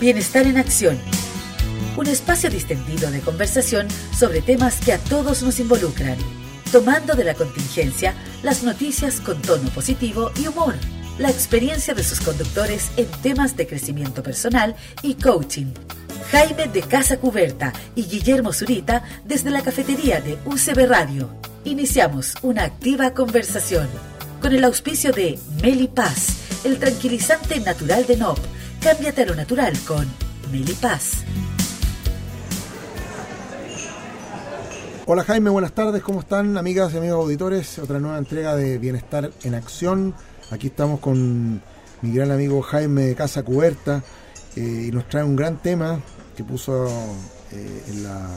Bienestar en Acción. Un espacio distendido de conversación sobre temas que a todos nos involucran, tomando de la contingencia las noticias con tono positivo y humor. La experiencia de sus conductores en temas de crecimiento personal y coaching. Jaime de Casa Cuberta y Guillermo Zurita desde la cafetería de UCB Radio. Iniciamos una activa conversación con el auspicio de Meli Paz, el tranquilizante natural de NOP Cámbiate a lo natural con Melipaz. Hola Jaime, buenas tardes, ¿cómo están amigas y amigos auditores? Otra nueva entrega de Bienestar en Acción. Aquí estamos con mi gran amigo Jaime de Casa Cuberta eh, y nos trae un gran tema que puso eh, en la,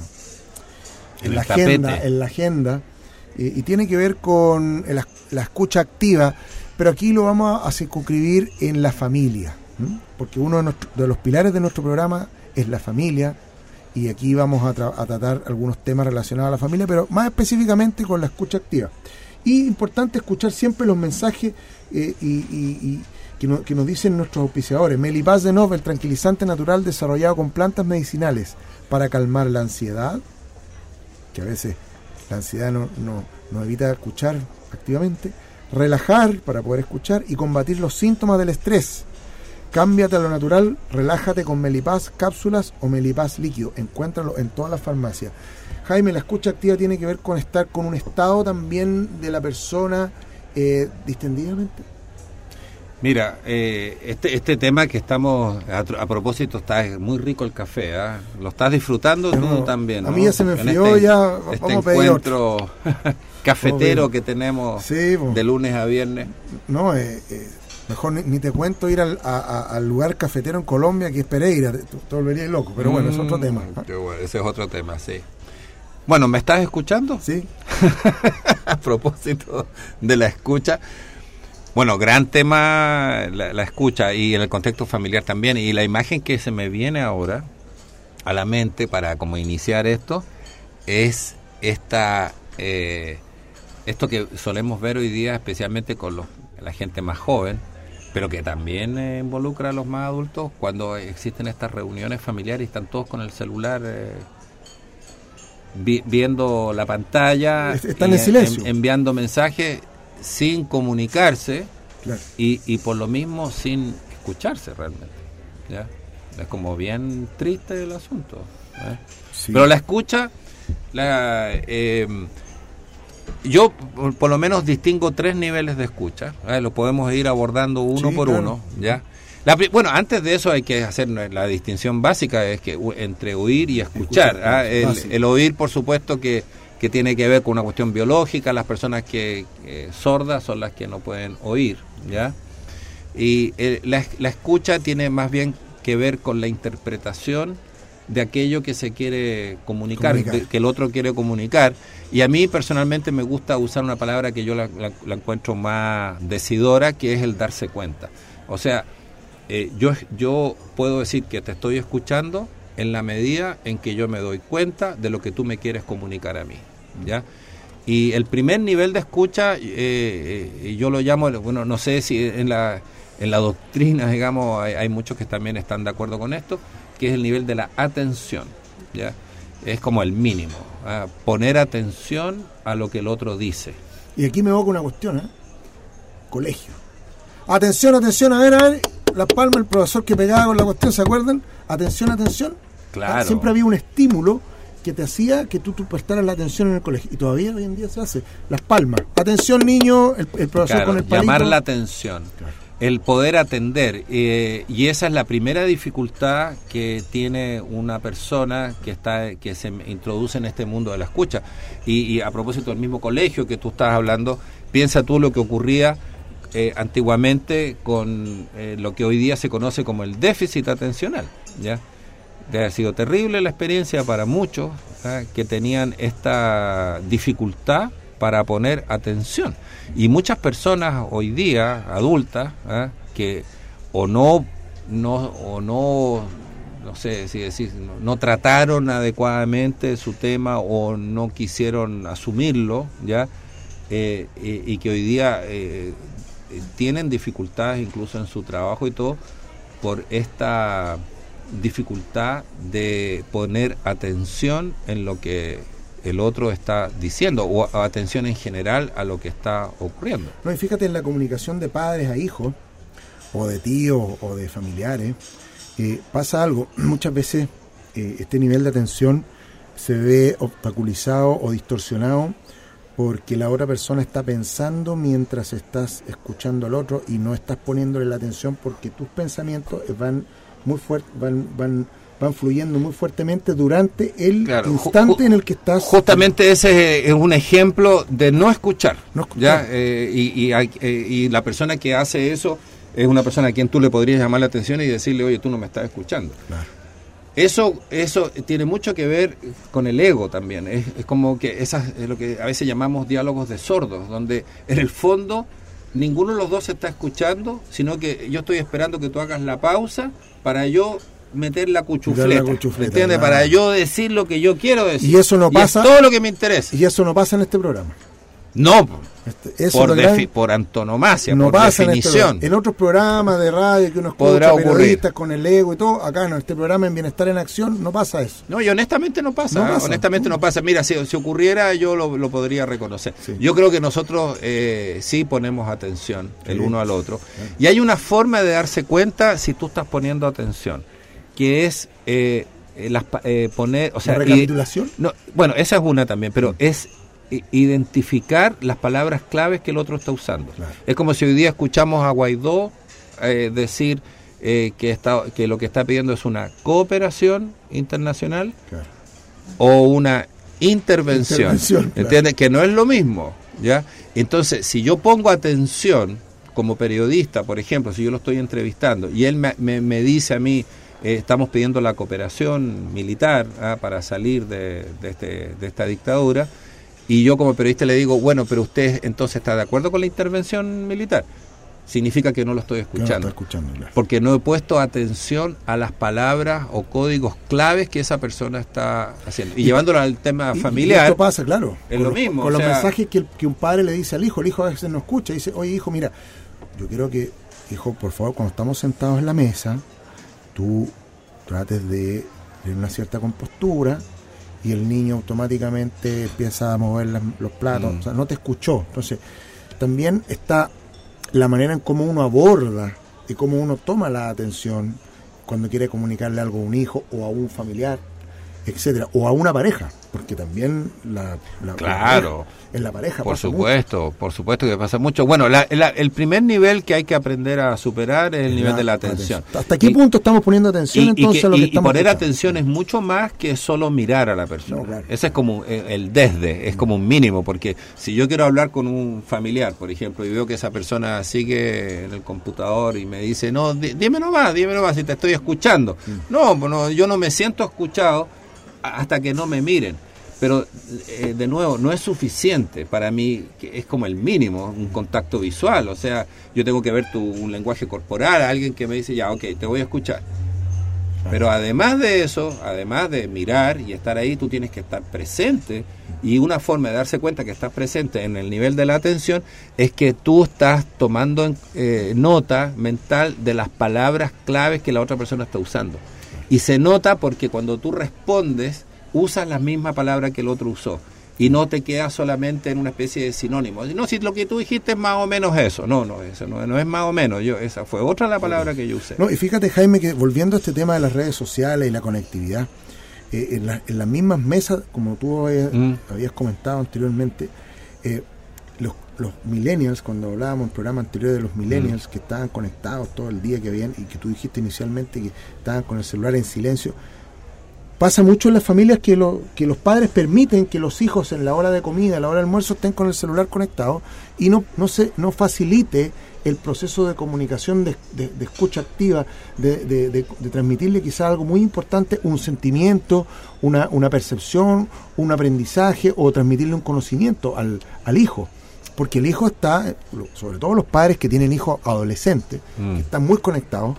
en, la agenda, en la agenda eh, y tiene que ver con la, escucha activa, pero aquí lo vamos a circunscribir en la familia porque uno de, los pilares de nuestro programa es la familia, y aquí vamos a, tratar algunos temas relacionados a la familia, pero más específicamente con la escucha activa. Y importante escuchar siempre los mensajes eh, y, que, nos dicen nuestros auspiciadores. Melipaz de Nov, el tranquilizante natural desarrollado con plantas medicinales para calmar la ansiedad, que a veces la ansiedad no, no evita escuchar activamente, relajar para poder escuchar y combatir los síntomas del estrés Cámbiate a lo natural, relájate con Melipaz cápsulas o Melipaz líquido. Encuéntralo en todas las farmacias. Jaime, la escucha activa tiene que ver con estar con un estado también de la persona eh, distendidamente. Mira, eh, este, este tema que estamos, a, propósito, está muy rico el café, ¿ah? ¿lo estás disfrutando tú también? A mí ya se me enfrió, este, ya este vamos a encuentro cafetero que tenemos de lunes a viernes. No, eh, eh Mejor ni, te cuento ir al, lugar cafetero en Colombia que es Pereira, te, volverías loco, pero bueno, es otro mm, tema. ¿ah? ese es otro tema, sí. Bueno, ¿me estás escuchando? Sí. a propósito de la escucha, bueno, gran tema la, escucha y en el contexto familiar también. Y la imagen que se me viene ahora a la mente para como iniciar esto es esta eh, esto que solemos ver hoy día, especialmente con los, la gente más joven, pero que también eh, involucra a los más adultos cuando existen estas reuniones familiares y están todos con el celular eh, viendo la pantalla, están en silencio. enviando mensajes sin comunicarse y, y, por lo mismo sin escucharse realmente. ¿ya? Es como bien triste el asunto. ¿eh? Pero la escucha, la, yo por lo menos distingo tres niveles de escucha, ¿eh? lo podemos ir abordando uno por uno, ¿ya? bueno, antes de eso hay que hacer la distinción básica es que entre oír y escuchar. ¿ah? el, oír, por supuesto, que, que, tiene que ver con una cuestión biológica. Las personas que sordas son las que no pueden oír, ¿ya? Y la, la, escucha tiene más bien que ver con la interpretación de aquello que se quiere comunicar, que el otro quiere comunicar. Y a mí personalmente me gusta usar una palabra que yo la, encuentro más decidora, que es el darse cuenta. O sea, eh, yo, yo puedo decir que te estoy escuchando en la medida en que yo me doy cuenta de lo que tú me quieres comunicar a mí. ¿ya? Y el primer nivel de escucha, eh, eh, yo lo llamo, bueno, no sé si en la, en la doctrina, digamos, hay, hay muchos que también están de acuerdo con esto, que es el nivel de la atención. ¿ya? Es como el mínimo. Poner atención a lo que el otro dice. Y aquí me con una cuestión, ¿eh? Colegio. Atención, atención, a ver, a ver. La palma, el profesor que pegaba con la cuestión, ¿se acuerdan? Atención, atención. Claro. Siempre había un estímulo que te hacía que tú, tú prestaras la atención en el colegio. Y todavía hoy en día se hace. Las palmas. Atención, niño, el, profesor con el palito. Llamar la atención. Claro el poder atender. Eh, y esa es la primera dificultad que tiene una persona que, está, que se introduce en este mundo de la escucha. Y, a propósito del mismo colegio que tú estás hablando, piensa tú lo que ocurría eh, antiguamente con eh, lo que hoy día se conoce como el déficit atencional. ¿ya? Ha sido terrible la experiencia para muchos que tenían esta dificultad para poner atención. Y muchas personas hoy día, adultas, ¿ah? que o no, no, o no, no sé si decir, no, trataron adecuadamente su tema o no quisieron asumirlo, ¿ya? Eh, y, que hoy día eh, tienen dificultades incluso en su trabajo y todo por esta dificultad de poner atención en lo que el otro está diciendo o atención en general a lo que está ocurriendo. No, y fíjate en la comunicación de padres a hijos o de tíos o de familiares, pasa algo, muchas veces eh, este nivel de atención se ve obstaculizado o distorsionado porque la otra persona está pensando mientras estás escuchando al otro y no estás poniéndole la atención porque tus pensamientos van muy fuertes, van, van van fluyendo muy fuertemente durante el instante en el que estás. Justamente ese es un ejemplo de no escuchar. ¿ya? Eh, y, eh, y, la persona que hace eso es una persona a quien tú le podrías llamar la atención y decirle, oye, tú no me estás escuchando. Eso, eso tiene mucho que ver con el ego también. Es, es como que esas es lo que a veces llamamos diálogos de sordos, donde en el fondo ninguno de los dos se está escuchando, sino que yo estoy esperando que tú hagas la pausa para yo meter la cuchufleta, ¿me Para yo decir lo que yo quiero decir. Y eso no pasa. todo lo que me interesa. Y eso no pasa en este programa. No, este, por, por antonomasia, no por pasa definición. En, en, otros programas de radio que uno escucha periodistas con el ego y todo, acá en este programa en Bienestar en Acción no pasa eso. No, y honestamente no pasa. ¿eh? Honestamente no pasa. Mira, si, si ocurriera yo lo, podría reconocer. Yo creo que nosotros eh, sí ponemos atención el uno al otro. Y hay una forma de darse cuenta si tú estás poniendo atención que es eh, las, eh, poner, o sea, ¿La recapitulación. no, bueno, esa es una también, pero mm. es identificar las palabras claves que el otro está usando. Es como si hoy día escuchamos a Guaidó eh, decir que, está, que lo que está pidiendo es una cooperación internacional o una intervención. ¿Entiendes? Que no es lo mismo. ¿ya? Entonces, si yo pongo atención como periodista, por ejemplo, si yo lo estoy entrevistando y él me, me dice a mí, eh, estamos pidiendo la cooperación militar ah, para salir de, este, de, esta dictadura. Y yo como periodista le digo, bueno, pero usted entonces está de acuerdo con la intervención militar. Significa que no lo estoy escuchando. Porque no he puesto atención a las palabras o códigos claves que esa persona está haciendo. Y, llevándolo al tema familiar. esto pasa, claro. Es lo mismo. Con los mensajes que, que un padre le dice al hijo. El hijo a veces no escucha. Dice, oye, hijo, mira, yo quiero que, hijo, por favor, cuando estamos sentados en la mesa, tú trates de tener una cierta compostura y el niño automáticamente empieza a mover los platos, mm. o sea, no te escuchó. Entonces, también está la manera en cómo uno aborda y cómo uno toma la atención cuando quiere comunicarle algo a un hijo o a un familiar, etcétera, o a una pareja porque también la, claro. en la pareja por supuesto por supuesto que pasa mucho. Bueno el primer nivel que hay que aprender a superar es el nivel de la atención. hasta qué punto estamos poniendo atención entonces a lo que y poner atención es mucho más que solo mirar a la persona. Ese es como eh, el desde es como un mínimo porque si yo quiero hablar con un familiar por ejemplo y veo que esa persona sigue en el computador y me dice no dime nomás dime nomás si te estoy escuchando mm. no, no yo no me siento escuchado hasta que no me miren. Pero, eh, de nuevo, no es suficiente para mí, es como el mínimo, un contacto visual. O sea, yo tengo que ver tu, un lenguaje corporal, alguien que me dice, ya, ok, te voy a escuchar. Pero además de eso, además de mirar y estar ahí, tú tienes que estar presente. Y una forma de darse cuenta que estás presente en el nivel de la atención es que tú estás tomando eh, nota mental de las palabras claves que la otra persona está usando. Y se nota porque cuando tú respondes, usas la misma palabra que el otro usó. Y no te quedas solamente en una especie de sinónimo. No, si lo que tú dijiste es más o menos eso. No, no, eso no, es más o menos. Yo, esa fue otra la palabra que yo usé. No, y fíjate, Jaime, que volviendo a este tema de las redes sociales y la conectividad, eh, en, las mismas mesas, como tú habías, mm. comentado anteriormente, eh, los millennials, cuando hablábamos en el programa anterior de los millennials mm. que estaban conectados todo el día que habían y que tú dijiste inicialmente que estaban con el celular en silencio, pasa mucho en las familias que, lo, que los padres permiten que los hijos en la hora de comida, en la hora de almuerzo estén con el celular conectado y no, no, se, no facilite el proceso de comunicación, de, escucha activa, de, de, transmitirle quizá algo muy importante, un sentimiento, una, una percepción, un aprendizaje o transmitirle un conocimiento al, al hijo porque el hijo está, sobre todo los padres que tienen hijos adolescentes, que mm. están muy conectados,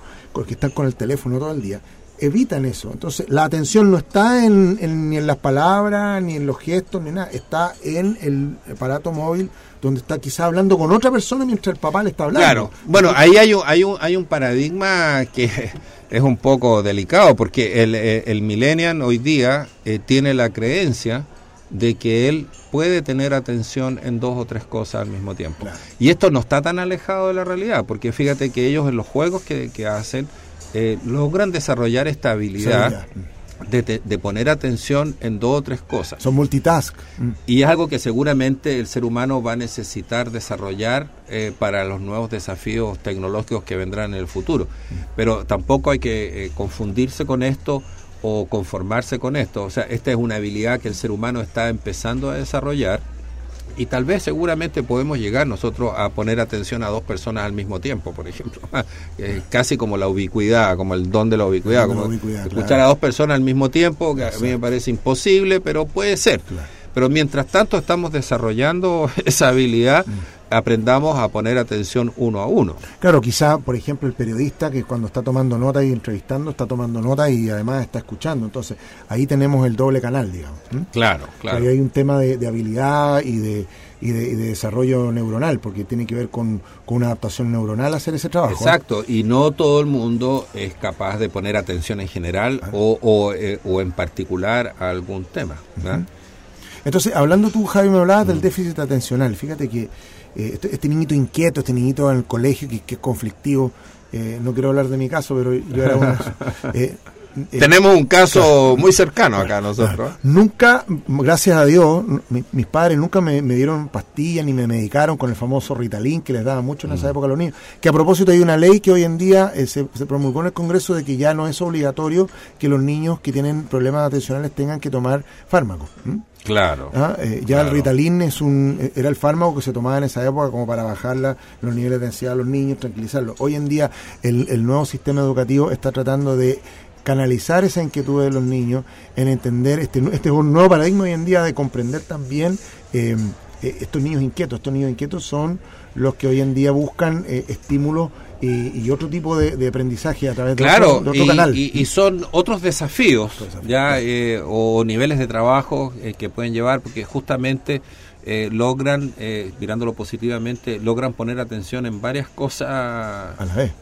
que están con el teléfono todo el día, evitan eso. Entonces, la atención no está en, ni en las palabras, ni en los gestos, ni nada. Está en el aparato móvil donde está quizá hablando con otra persona mientras el papá le está hablando. Claro, bueno, ahí hay un, hay un, hay un paradigma que es un poco delicado, porque el, eh, el millennial hoy día eh, tiene la creencia de que él puede tener atención en dos o tres cosas al mismo tiempo. Y esto no está tan alejado de la realidad, porque fíjate que ellos en los juegos que, que hacen eh, logran desarrollar esta habilidad. De, poner atención en dos o tres cosas. Son multitask. Mm. Y es algo que seguramente el ser humano va a necesitar desarrollar eh, para los nuevos desafíos tecnológicos que vendrán en el futuro. Mm. Pero tampoco hay que eh, confundirse con esto o conformarse con esto. O sea, esta es una habilidad que el ser humano está empezando a desarrollar y tal vez seguramente podemos llegar nosotros a poner atención a dos personas al mismo tiempo, por ejemplo. casi como la ubicuidad, como el don de la ubicuidad. como escuchar a dos personas al mismo tiempo, que a mí me parece imposible, pero puede ser. Pero mientras tanto estamos desarrollando esa habilidad. Mm aprendamos a poner atención uno a uno. Claro, quizá, por ejemplo, el periodista que cuando está tomando nota y entrevistando, está tomando nota y además está escuchando. Entonces, ahí tenemos el doble canal, digamos. Claro, claro. Ahí hay un tema de, habilidad y de, y de, desarrollo neuronal, porque tiene que ver con, una adaptación neuronal hacer ese trabajo. Exacto, y no todo el mundo es capaz de poner atención en general ah. o, o, eh, o, en particular a algún tema. Entonces, hablando tú, Javi, me hablabas del mm. déficit atencional. Fíjate que eh, este, este, niñito inquieto, este niñito en el colegio que, es conflictivo, eh, no quiero hablar de mi caso, pero yo era uno... Eh, Tenemos un caso muy cercano acá nosotros. Nunca, gracias a Dios, mis padres nunca me, dieron pastillas ni me medicaron con el famoso Ritalin que les daba mucho en esa mm. época a los niños. Que a propósito hay una ley que hoy en día se, se, promulgó en el Congreso de que ya no es obligatorio que los niños que tienen problemas atencionales tengan que tomar fármacos. Claro. ¿Ah? Eh, ya el Ritalin es un, eh, era el fármaco que se tomaba en esa época como para bajar los niveles de ansiedad a los niños, tranquilizarlos. Hoy en día el, nuevo sistema educativo está tratando de canalizar esa inquietud de los niños en entender este, este nuevo paradigma hoy en día de comprender también eh, estos niños inquietos. Estos niños inquietos son los que hoy en día buscan estímulos y, otro tipo de, aprendizaje a través de, otro, y, canal. Y, son otros desafíos, ya eh, o niveles de trabajo eh, que pueden llevar, porque justamente eh, logran, mirándolo positivamente, logran poner atención en varias cosas a la vez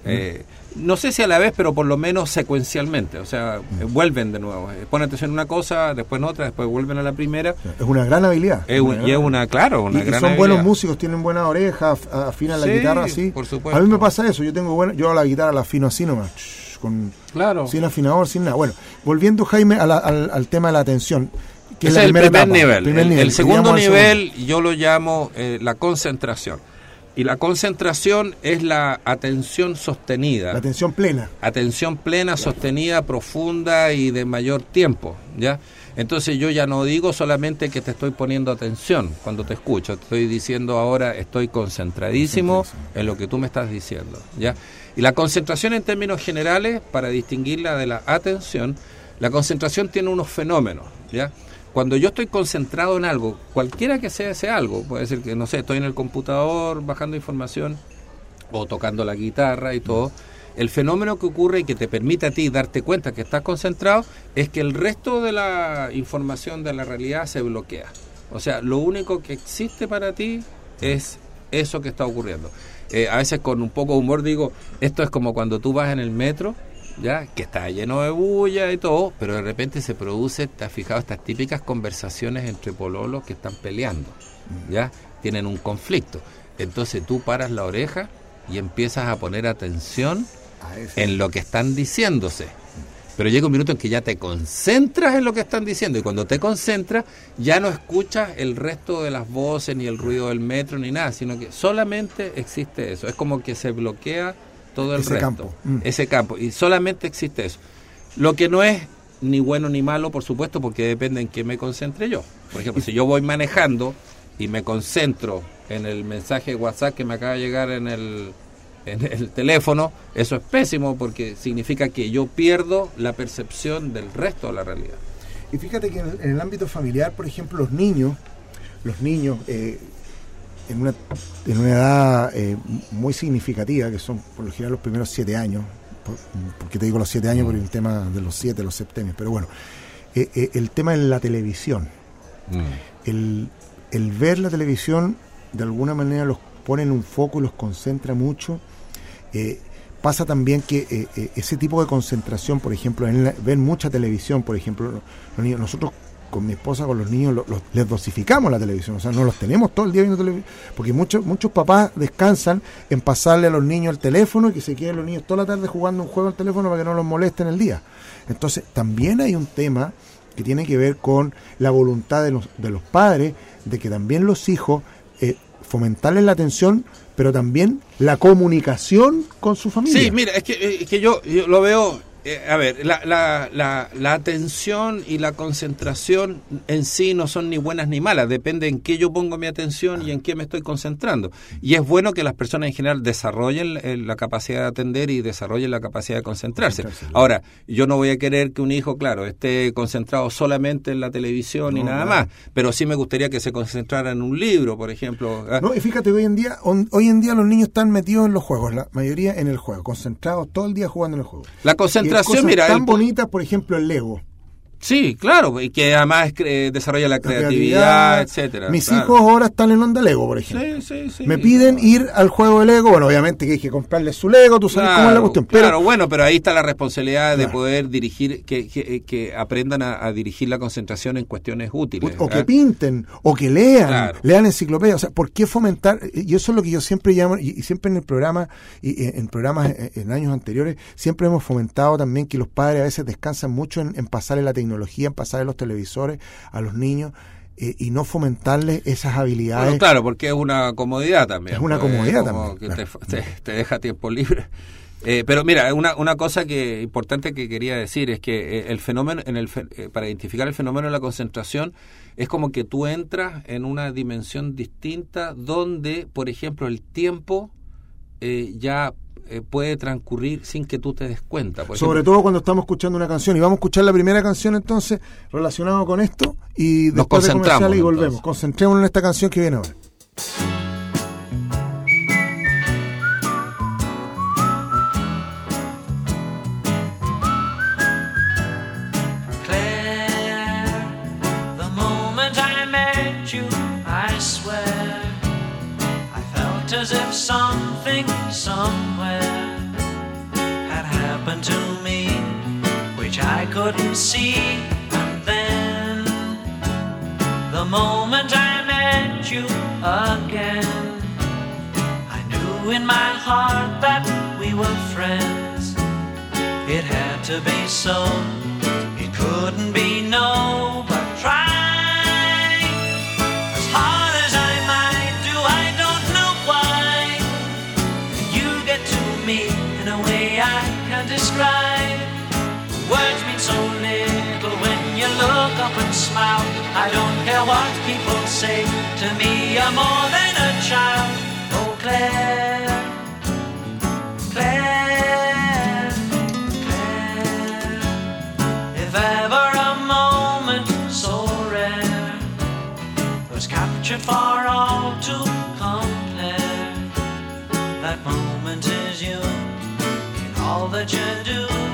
no sé si a la vez, pero por lo menos secuencialmente. O sea, mm. vuelven de nuevo. Eh, ponen atención en una cosa, después en otra, después vuelven a la primera. Es una gran habilidad. Es y es una, claro, una gran son buenos músicos, tienen buena oreja, afinan la guitarra así. Por supuesto. A mí me pasa eso. Yo tengo buena, yo la guitarra la afino así nomás. Con, claro. Sin afinador, sin nada. Bueno, volviendo, Jaime, al, tema de la atención. Que es, el primer nivel. El, segundo nivel yo lo llamo eh, la concentración. Y la concentración es la atención sostenida. La atención plena. Atención plena, sostenida, profunda y de mayor tiempo, ¿ya? Entonces yo ya no digo solamente que te estoy poniendo atención cuando te escucho, te estoy diciendo ahora estoy concentradísimo en lo que tú me estás diciendo, ¿ya? Y la concentración en términos generales, para distinguirla de la atención, la concentración tiene unos fenómenos, ¿ya? Cuando yo estoy concentrado en algo, cualquiera que sea ese algo, puede ser que, no sé, estoy en el computador bajando información o tocando la guitarra y todo, el fenómeno que ocurre y que te permite a ti darte cuenta que estás concentrado es que el resto de la información de la realidad se bloquea. O sea, lo único que existe para ti es eso que está ocurriendo. Eh, a veces con un poco de humor digo, esto es como cuando tú vas en el metro ya que está lleno de bulla y todo, pero de repente se produce, te has fijado, estas típicas conversaciones entre pololos que están peleando, mm. ya tienen un conflicto. Entonces tú paras la oreja y empiezas a poner atención en lo que están diciéndose. Pero llega un minuto en que ya te concentras en lo que están diciendo y cuando te concentras ya no escuchas el resto de las voces ni el ruido del metro ni nada, sino que solamente existe eso. Es como que se bloquea todo el ese campo. Mm. Ese campo. Y solamente existe eso. Lo que no es ni bueno ni malo, por supuesto, porque depende en qué me concentre yo. Por ejemplo, si yo voy manejando y me concentro en el mensaje de WhatsApp que me acaba de llegar en el, en el teléfono, eso es pésimo porque significa que yo pierdo la percepción del resto de la realidad. Y fíjate que en el, ámbito familiar, por ejemplo, los niños, los niños, eh, en una, en una edad eh, muy significativa, que son por lo general los primeros siete años, porque te digo los siete años por el tema de los siete, los septenios, pero bueno, eh, eh, el tema en la televisión. Mm. El, el, ver la televisión de alguna manera los pone en un foco y los concentra mucho. Eh, pasa también que ese tipo de concentración, por ejemplo, en ven mucha televisión, por ejemplo, los niños, nosotros con mi esposa, con los niños, les dosificamos la televisión, o sea, no los tenemos todo el día viendo televisión, porque muchos muchos papás descansan en pasarle a los niños el teléfono y que se queden los niños toda la tarde jugando un juego al teléfono para que no los molesten el día. Entonces, también hay un tema que tiene que ver con la voluntad de los, de los padres, de que también los hijos eh, fomentarles la atención, pero también la comunicación con su familia. Sí, mira, es que, es que yo, yo lo veo eh, a ver, la, la, la, la, atención y la concentración en sí no son ni buenas ni malas, depende en qué yo pongo mi atención y en qué me estoy concentrando. Y es bueno que las personas en general desarrollen eh, la capacidad de atender y desarrollen la capacidad de concentrarse. Ahora, yo no voy a querer que un hijo, claro, esté concentrado solamente en la televisión y nada más, pero sí me gustaría que se concentrara en un libro, por ejemplo. ¿ah? No, y fíjate, hoy en día, hoy en día los niños están metidos en los juegos, la mayoría en el juego, concentrados todo el día jugando en el juego. La concentración cosas mira, tan bonitas, por ejemplo, el Lego. Sí, claro, y que además desarrolla la, creatividad, etcétera. Mis hijos ahora están en onda Lego, por ejemplo. Sí, sí, sí. Me piden ir al juego de Lego, bueno, obviamente que hay que comprarle su Lego, tú sabes cómo es la cuestión. Pero, claro, bueno, pero ahí está la responsabilidad de poder dirigir, que, que, aprendan a, dirigir la concentración en cuestiones útiles. O, que pinten, o que lean, lean enciclopedias. O sea, ¿por qué fomentar? Y eso es lo que yo siempre llamo, y, siempre en el programa, y en programas en, años anteriores, siempre hemos fomentado también que los padres a veces descansan mucho en, en pasarle la tecnología tecnología, en pasarle los televisores a los niños. Eh, y no fomentarles esas habilidades. claro, porque es una comodidad también. Es una pues, comodidad también. Que te, deja tiempo libre. Eh, pero mira, una, una cosa que importante que quería decir es que eh, el fenómeno, en el, para identificar el fenómeno de la concentración, es como que tú entras en una dimensión distinta donde, por ejemplo, el tiempo ya eh, puede transcurrir sin que tú te des cuenta. Sobre todo cuando estamos escuchando una canción. Y vamos a escuchar la primera canción entonces relacionado con esto y después de comercial y volvemos. Concentrémonos en esta canción que viene ahora. Couldn't see. And then, the moment I met you again, I knew in my heart that we were friends. It had to be so, it couldn't be no, smile. I don't care what people say. To me, you're more than a child. Oh, Claire, Claire. If ever a moment so rare was captured for all to compare, that moment is you in all that you do.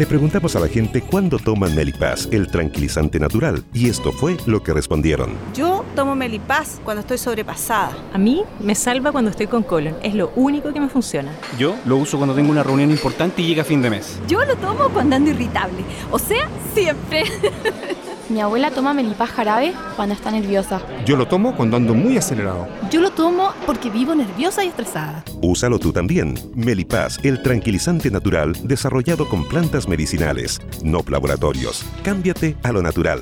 Le preguntamos a la gente cuándo toman Melipaz, el tranquilizante natural, y esto fue lo que respondieron. Yo tomo Melipaz cuando estoy sobrepasada. A mí me salva cuando estoy con colon, es lo único que me funciona. Yo lo uso cuando tengo una reunión importante y llega fin de mes. Yo lo tomo cuando ando irritable, o sea, siempre. Mi abuela toma melipaz jarabe cuando está nerviosa. Yo lo tomo cuando ando muy acelerado. Yo lo tomo porque vivo nerviosa y estresada. Úsalo tú también. Melipaz, el tranquilizante natural desarrollado con plantas medicinales, no laboratorios. Cámbiate a lo natural.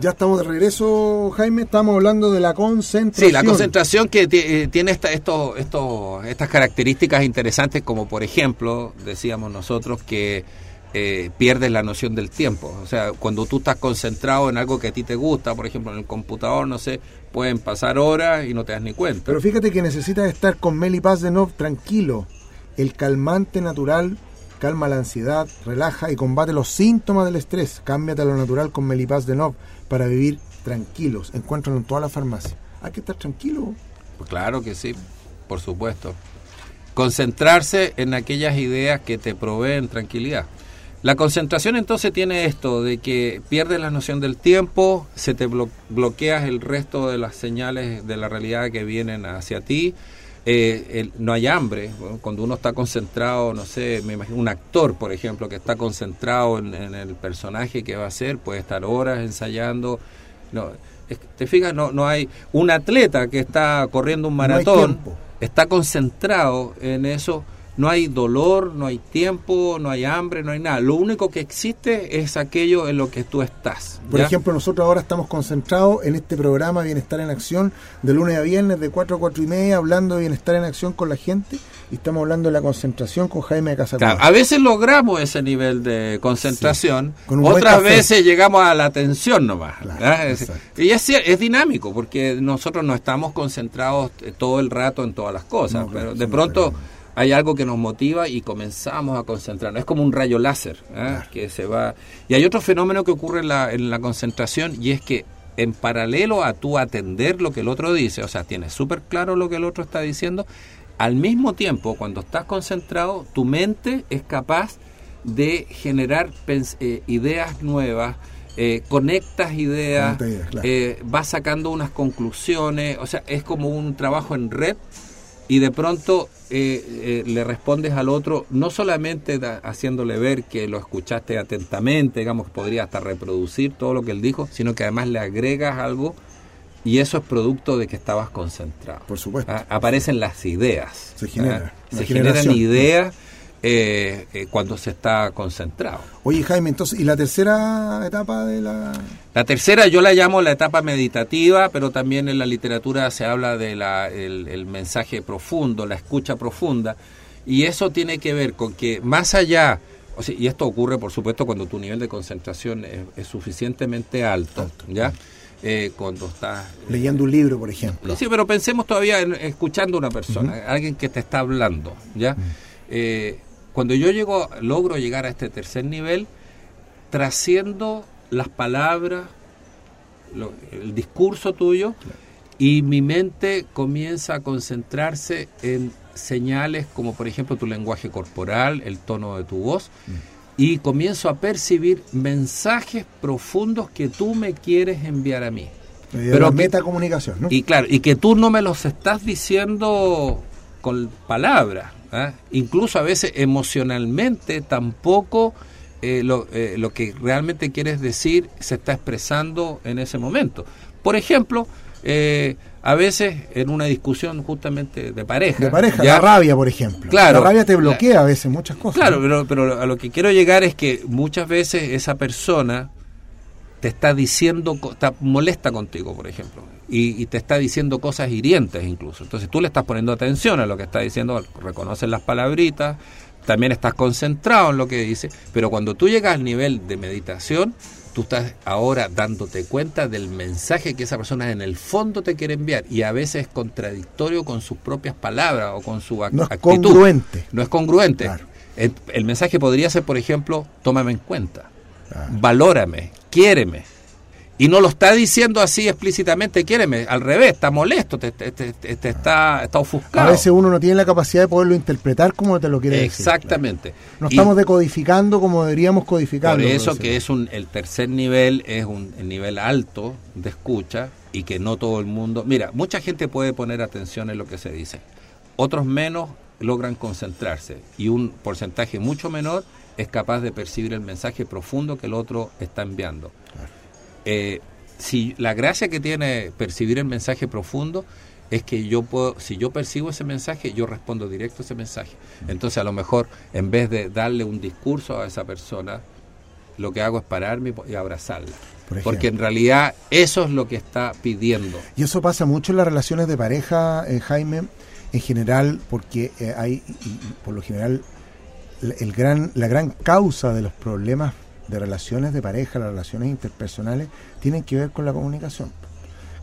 Ya estamos de regreso, Jaime. Estamos hablando de la concentración. Sí, la concentración que eh, tiene esta, esto, esto, estas características interesantes, como por ejemplo, decíamos nosotros que eh, pierdes la noción del tiempo. O sea, cuando tú estás concentrado en algo que a ti te gusta, por ejemplo, en el computador, no sé, pueden pasar horas y no te das ni cuenta. Pero fíjate que necesitas estar con Meli Paz de nuevo tranquilo. El calmante natural calma la ansiedad, relaja y combate los síntomas del estrés. Cámbiate a lo natural con Melipaz de Nov para vivir tranquilos. Encuentran en toda la farmacia. Hay que estar tranquilo. Pues claro que sí, por supuesto. Concentrarse en aquellas ideas que te proveen tranquilidad. La concentración entonces tiene esto de que pierdes la noción del tiempo, se te bloqueas el resto de las señales de la realidad que vienen hacia ti, eh, no hay hambre. Cuando uno está concentrado, no sé, me imagino un actor, por ejemplo, que está concentrado en, el personaje que va a hacer, puede estar horas ensayando. No, te fijas, no, no hay un atleta que está corriendo un maratón, está concentrado en eso no hay dolor, no hay tiempo, no hay hambre, no hay nada. Lo único que existe es aquello en lo que tú estás. Por ejemplo, nosotros ahora estamos concentrados en este programa Bienestar en Acción de lunes a viernes de 4 a 4 y media, hablando de bienestar en acción con la gente y estamos hablando de la concentración con Jaime de Casa A veces logramos ese nivel de concentración, otras veces llegamos a la tensión nomás. y es, es dinámico porque nosotros no estamos concentrados todo el rato en todas las cosas, pero de pronto hay algo que nos motiva y comenzamos a concentrarnos. Es como un rayo láser ¿eh? que se va. Y hay otro fenómeno que ocurre en la, en la concentración y es que en paralelo a tú atender lo que el otro dice, o sea, tienes súper claro lo que el otro está diciendo, al mismo tiempo, cuando estás concentrado, tu mente es capaz de generar eh, ideas nuevas, eh, conectas ideas, vas sacando unas conclusiones, o sea, es como un trabajo en red y de pronto eh, eh, le respondes al otro no solamente haciéndole ver que lo escuchaste atentamente, digamos que podría hasta reproducir todo lo que él dijo, sino que además le agregas algo y eso es producto de que estabas concentrado. Por supuesto. Ah, aparecen las ideas. Se genera. Ah, se generan ideas eh, eh, cuando se está concentrado. Oye Jaime, entonces, ¿y la tercera etapa de la...? La tercera yo la llamo la etapa meditativa, pero también en la literatura se habla del el mensaje profundo, la escucha profunda, y eso tiene que ver con que más allá, y esto ocurre por supuesto cuando tu nivel de concentración es, suficientemente alto, ¿ya? Eh, cuando estás leyendo un libro, por ejemplo. Sí, pero pensemos todavía en escuchando a una persona, alguien que te está hablando, ¿ya? Cuando yo llego, logro llegar a este tercer nivel, trasciendo las palabras, el discurso tuyo, y mi mente comienza a concentrarse en señales como por ejemplo tu lenguaje corporal, el tono de tu voz, mm. y comienzo a percibir mensajes profundos que tú me quieres enviar a mí. Pero meta comunicación, ¿no? Y claro, y que tú no me los estás diciendo con palabras, ¿ah? Incluso a veces emocionalmente tampoco eh, eh, lo, que realmente quieres decir se está expresando en ese momento. Por ejemplo, eh, a veces en una discusión justamente de pareja. De pareja, la rabia, por ejemplo. Claro, la rabia te bloquea a veces muchas cosas. Claro, pero, pero a lo que quiero llegar es que muchas veces esa persona te está diciendo, está molesta contigo, por ejemplo, y, te está diciendo cosas hirientes incluso. Entonces tú le estás poniendo atención a lo que está diciendo, reconoces las palabritas, también estás concentrado en lo que dice, pero cuando tú llegas al nivel de meditación, tú estás ahora dándote cuenta del mensaje que esa persona en el fondo te quiere enviar y a veces es contradictorio con sus propias palabras o con su no Es congruente. No es congruente. el mensaje podría ser, por ejemplo, tómame en cuenta valórame, quiéreme. y no lo está diciendo así explícitamente, quiéreme, al revés, está molesto, te, te, te, está, está ofuscado. A veces uno no tiene la capacidad de poderlo interpretar como te lo quiere decir. Exactamente. No estamos decodificando como deberíamos codificarlo. Por eso que es un, el tercer nivel, es un el nivel alto de escucha y que no todo el mundo... Mira, mucha gente puede poner atención en lo que se dice, otros menos logran concentrarse y un porcentaje mucho menor es capaz de percibir el mensaje profundo que el otro está enviando. Eh, si la gracia que tiene percibir el mensaje profundo es que yo puedo, si yo percibo ese mensaje, yo respondo directo a ese mensaje. Entonces a lo mejor en vez de darle un discurso a esa persona, lo que hago es pararme y abrazarla. Porque en realidad eso es lo que está pidiendo. Y eso pasa mucho en las relaciones de pareja, eh, Jaime, en general, porque eh, hay, por lo general, el gran, la gran causa de los problemas de relaciones de pareja, las relaciones interpersonales, tienen que ver con la comunicación,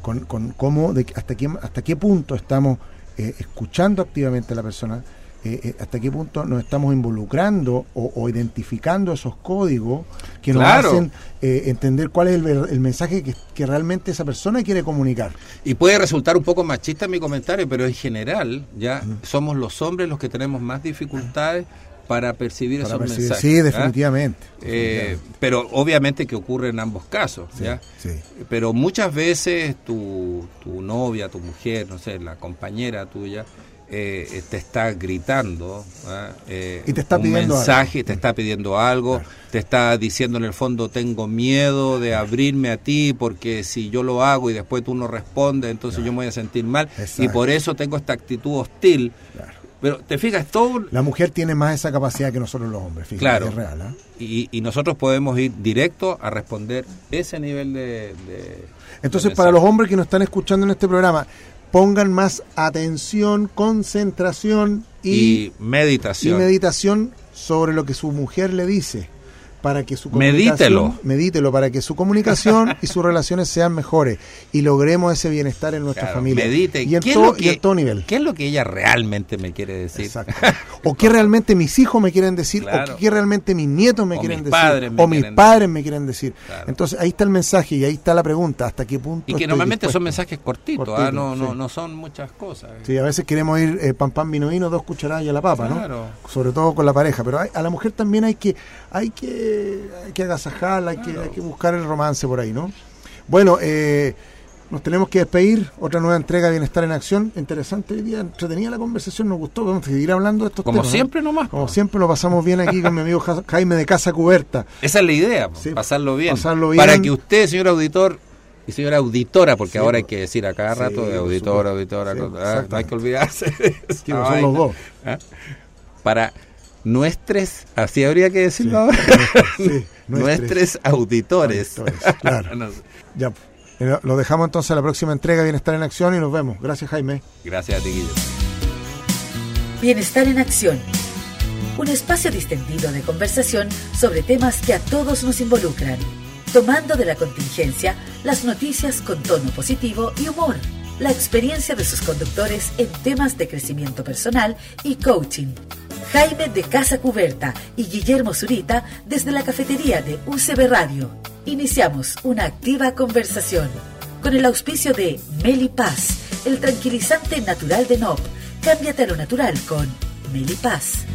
con, con cómo, de, hasta, qué, hasta qué punto estamos eh, escuchando activamente a la persona, eh, eh, hasta qué punto nos estamos involucrando o, identificando esos códigos que nos hacen entender cuál es el, mensaje que, realmente esa persona quiere comunicar. Y puede resultar un poco machista mi comentario, pero en general ya somos los hombres los que tenemos más dificultades para percibir esos mensajes. Sí, definitivamente. Eh, pero obviamente que ocurre en ambos casos. ¿ya? Pero muchas veces tu, tu novia, tu mujer, no sé, la compañera tuya, eh, te está gritando eh, y te está un pidiendo mensaje, te está pidiendo algo, te está diciendo en el fondo tengo miedo de abrirme a ti porque si yo lo hago y después tú no respondes, entonces yo me voy a sentir mal y por eso tengo esta actitud hostil. Pero te fijas, todo... La mujer tiene más esa capacidad que nosotros los hombres, fíjate, claro. es real. ¿ah? Y, nosotros podemos ir directo a responder ese nivel de... Entonces, para los hombres que nos están escuchando en este programa, pongan más atención, concentración y, meditación. Y meditación sobre lo que su mujer le dice para que su medítelo. medítelo para que su comunicación y sus relaciones sean mejores y logremos ese bienestar en nuestra familia. Medite. Y en, todo, y en todo nivel. ¿Qué es lo que ella realmente me quiere decir? Exacto. o qué realmente mis hijos me quieren decir, o qué realmente mis nietos me quieren decir, o mis padres me quieren decir. Entonces ahí está el mensaje y ahí está la pregunta, ¿hasta qué punto? Y que normalmente son mensajes cortitos, ¿ah? no, no, no son muchas cosas. Sí, a veces queremos ir eh, pan pan vino vino, dos cucharadas y a la papa, ¿no? Sobre todo con la pareja, pero a la mujer también hay que hay que, hay que agasajarla, hay, que, hay que buscar el romance por ahí, ¿no? Bueno, eh, nos tenemos que despedir. Otra nueva entrega de Bienestar en Acción. Interesante hoy día, entretenida la conversación, nos gustó. Vamos a seguir hablando de estos Como temas. Como siempre nomás. Como siempre lo pasamos bien aquí con mi amigo Jaime de Casa Cuberta. Esa es la idea, pasarlo, bien. Para que usted, señor auditor, y señora auditora, porque ahora hay que decir a cada rato de auditor, auditora, ah, no hay que olvidarse. son los dos. ¿Ah? Para nuestros, así habría que decirlo ahora, nuestros auditores. claro. Ya, eh, lo dejamos entonces a la próxima entrega de Bienestar en Acción y nos vemos. Gracias, Jaime. Gracias a ti, Guillermo. Bienestar en Acción. Un espacio distendido de conversación sobre temas que a todos nos involucran, tomando de la contingencia las noticias con tono positivo y humor, la experiencia de sus conductores en temas de crecimiento personal y coaching Jaime de Casa Cuberta y Guillermo Zurita desde la cafetería de UCB Radio. Iniciamos una activa conversación con el auspicio de Melipaz, el tranquilizante natural de NOP. Cámbiate a lo natural con Melipaz.